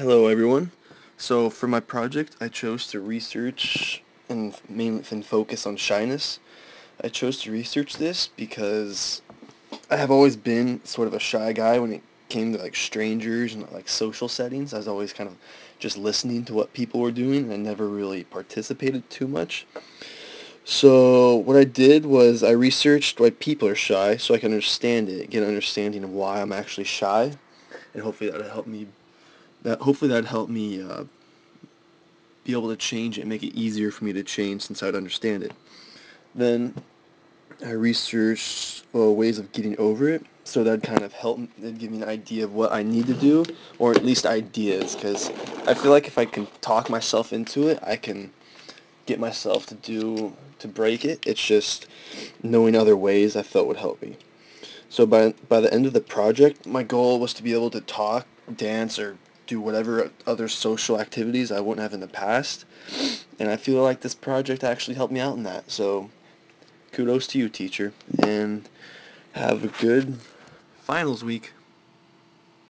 Hello everyone. So for my project I chose to research and mainly and focus on shyness. I chose to research this because I have always been sort of a shy guy when it came to like strangers and like social settings. I was always kind of just listening to what people were doing and never really participated too much. So what I did was I researched why people are shy so I can understand it, get an understanding of why I'm actually shy, and hopefully that'll help me. That hopefully that'd help me uh, be able to change it, and make it easier for me to change since I'd understand it. Then I researched well, ways of getting over it, so that'd kind of help. It'd give me an idea of what I need to do, or at least ideas, because I feel like if I can talk myself into it, I can get myself to do to break it. It's just knowing other ways I felt would help me. So by by the end of the project, my goal was to be able to talk, dance, or do whatever other social activities I wouldn't have in the past. And I feel like this project actually helped me out in that. So kudos to you, teacher, and have a good finals week.